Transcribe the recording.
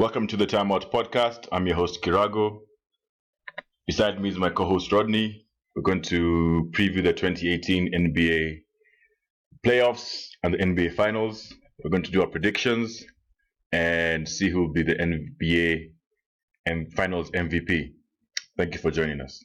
Welcome to the Time Out podcast. I'm your host, Kirago. Beside me is my co host, Rodney. We're going to preview the 2018 NBA playoffs and the NBA finals. We're going to do our predictions and see who will be the NBA and finals MVP. Thank you for joining us.